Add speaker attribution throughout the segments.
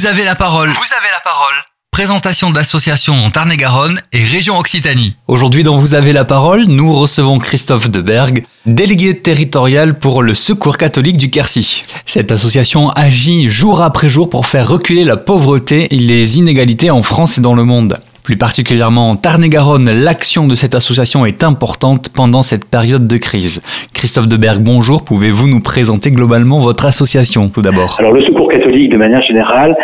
Speaker 1: Vous avez la parole. Vous avez la parole. Présentation d'associations en Tarn-et-Garonne et région Occitanie. Aujourd'hui dans Vous avez la parole, nous recevons Christophe Deberg, délégué territorial pour le Secours catholique du Quercy. Cette association agit jour après jour pour faire reculer la pauvreté et les inégalités en France et dans le monde. Plus particulièrement en Tarn-et-Garonne, l'action de cette association est importante pendant cette période de crise. Christophe Deberg, bonjour. Pouvez-vous nous présenter globalement votre association tout d'abord?
Speaker 2: Alors le Secours catholique, de manière générale,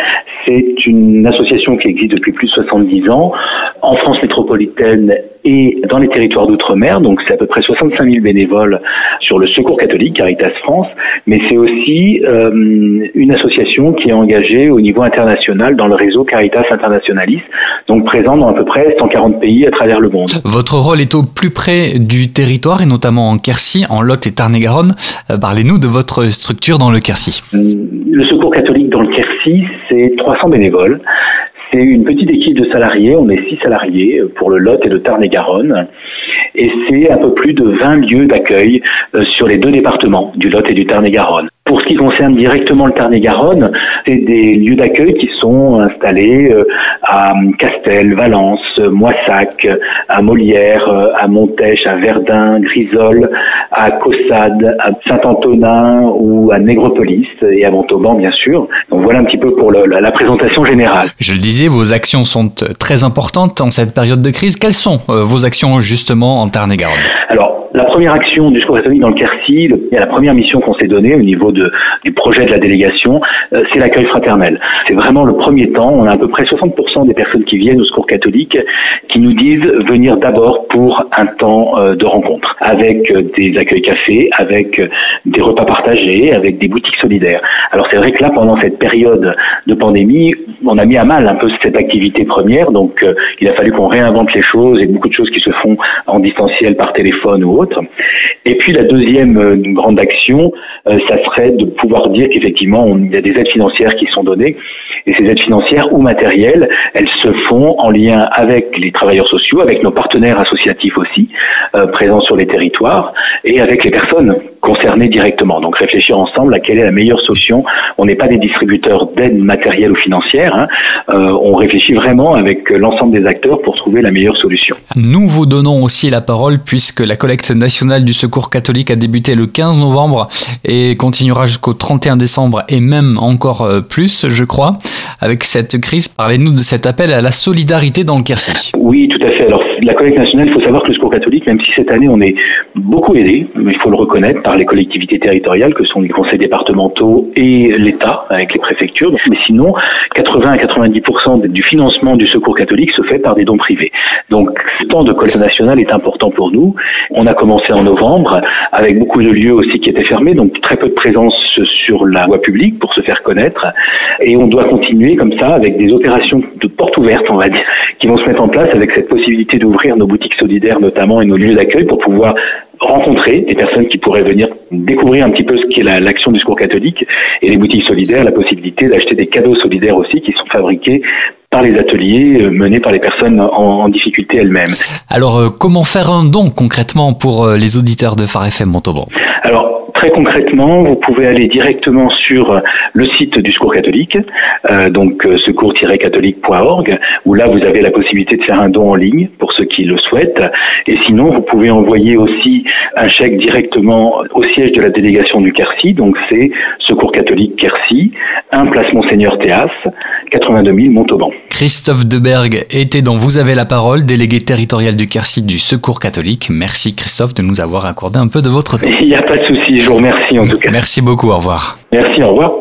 Speaker 2: c'est une association qui existe depuis plus de 70 ans en France métropolitaine et dans les territoires d'outre-mer. Donc c'est à peu près 65 000 bénévoles sur le Secours catholique Caritas France, mais c'est aussi euh, une association qui est engagée au niveau international dans le réseau Caritas Internationalis, donc présent dans à peu près 140 pays à travers le monde.
Speaker 1: Votre rôle est au plus près du territoire et notamment en Quercy, en Lot et Tarn-et-Garonne. Euh, parlez-nous de votre structure dans le Quercy.
Speaker 2: Le Secours catholique dans le Quercy, c'est 300 bénévoles. C'est une petite équipe de salariés, on est six salariés pour le Lot et le Tarn-et-Garonne, et c'est un peu plus de 20 lieux d'accueil euh, sur les deux départements du Lot et du Tarn-et-Garonne. Pour ce qui concerne directement le Tarn-et-Garonne, c'est des lieux d'accueil qui sont installés euh, à Castel, Valence, Moissac, à Molière, euh, à Montèche, à Verdun, Grisol, à Caussade, à Saint-Antonin ou à Nègrepelisse et à Montauban bien sûr. Voilà un petit peu pour le, la, présentation générale.
Speaker 1: Je le disais, vos actions sont très importantes en cette période de crise. Quelles sont euh, vos actions justement en Tarn-et-Garonne?
Speaker 2: Alors la première action du Secours catholique dans le Quercy, la première mission qu'on s'est donnée au niveau du projet de la délégation, euh, c'est l'accueil fraternel. C'est vraiment le premier temps. On a à peu près 60% des personnes qui viennent au Secours catholique qui nous disent venir d'abord pour un temps euh, de rencontre, avec euh, des accueils cafés, avec des repas partagés, avec des boutiques solidaires. Alors c'est vrai que là, pendant cette période de pandémie, on a mis à mal un peu cette activité première, donc il a fallu qu'on réinvente les choses et beaucoup de choses qui se font en distanciel par téléphone ou autre. Et puis la deuxième euh, grande action, euh, ça serait de pouvoir dire qu'effectivement, il y a des aides financières qui sont données. Et ces aides financières ou matérielles, elles se font en lien avec les travailleurs sociaux, avec nos partenaires associatifs aussi, euh, présents sur les territoires, et avec les personnes concernées directement. Donc réfléchir ensemble à quelle est la meilleure solution. On n'est pas des distributeurs d'aides matérielles ou financières. Hein. Euh, on réfléchit vraiment avec l'ensemble des acteurs pour trouver la meilleure solution.
Speaker 1: Nous vous donnons aussi la parole puisque la collecte nationale du Secours catholique a débuté le 15 novembre et continuera jusqu'au 31 décembre et même encore euh, plus, je crois avec cette crise. Parlez-nous de cet appel à la solidarité dans le Quercy.
Speaker 2: Oui, tout à fait. Alors, la collecte nationale, il faut savoir que le Secours catholique, même si cette année on est beaucoup aidé, il faut le reconnaître, par les collectivités territoriales que sont les conseils départementaux et l'État avec les préfectures. Mais sinon, 80 à 90% du financement du Secours catholique se fait par des dons privés. Donc, ce temps de collecte nationale est important pour nous. On a commencé en novembre avec beaucoup de lieux aussi qui étaient fermés, donc très peu de présence sur la voie publique pour se faire connaître. Et on doit continuer comme ça avec des opérations de porte ouverte, on va dire, qui vont se mettre en place avec cette possibilité d'ouvrir nos boutiques solidaires notamment et nos lieux d'accueil pour pouvoir rencontrer des personnes qui pourraient venir découvrir un petit peu ce qu'est l'action du secours catholique et les boutiques solidaires, la possibilité d'acheter des cadeaux solidaires aussi qui sont fabriqués par les ateliers euh, menés par les personnes en, difficulté elles-mêmes.
Speaker 1: Alors, euh, comment faire un don concrètement pour euh, les auditeurs de Phare FM Montauban?
Speaker 2: Très concrètement, vous pouvez aller directement sur le site du Secours catholique, euh, donc euh, secours-catholique.org, où là vous avez la possibilité de faire un don en ligne pour ceux qui le souhaitent. Et sinon, vous pouvez envoyer aussi un chèque directement au siège de la délégation du Quercy, donc c'est Secours catholique Quercy, un place Monseigneur Théas, 82 000 Montauban.
Speaker 1: Christophe Deberg était dans Vous avez la parole, délégué territorial du Quercy du Secours catholique. Merci Christophe de nous avoir accordé un peu de votre temps.
Speaker 2: Il n'y a pas de souci, je vous remercie en tout cas.
Speaker 1: Merci beaucoup, au revoir.
Speaker 2: Merci, au revoir.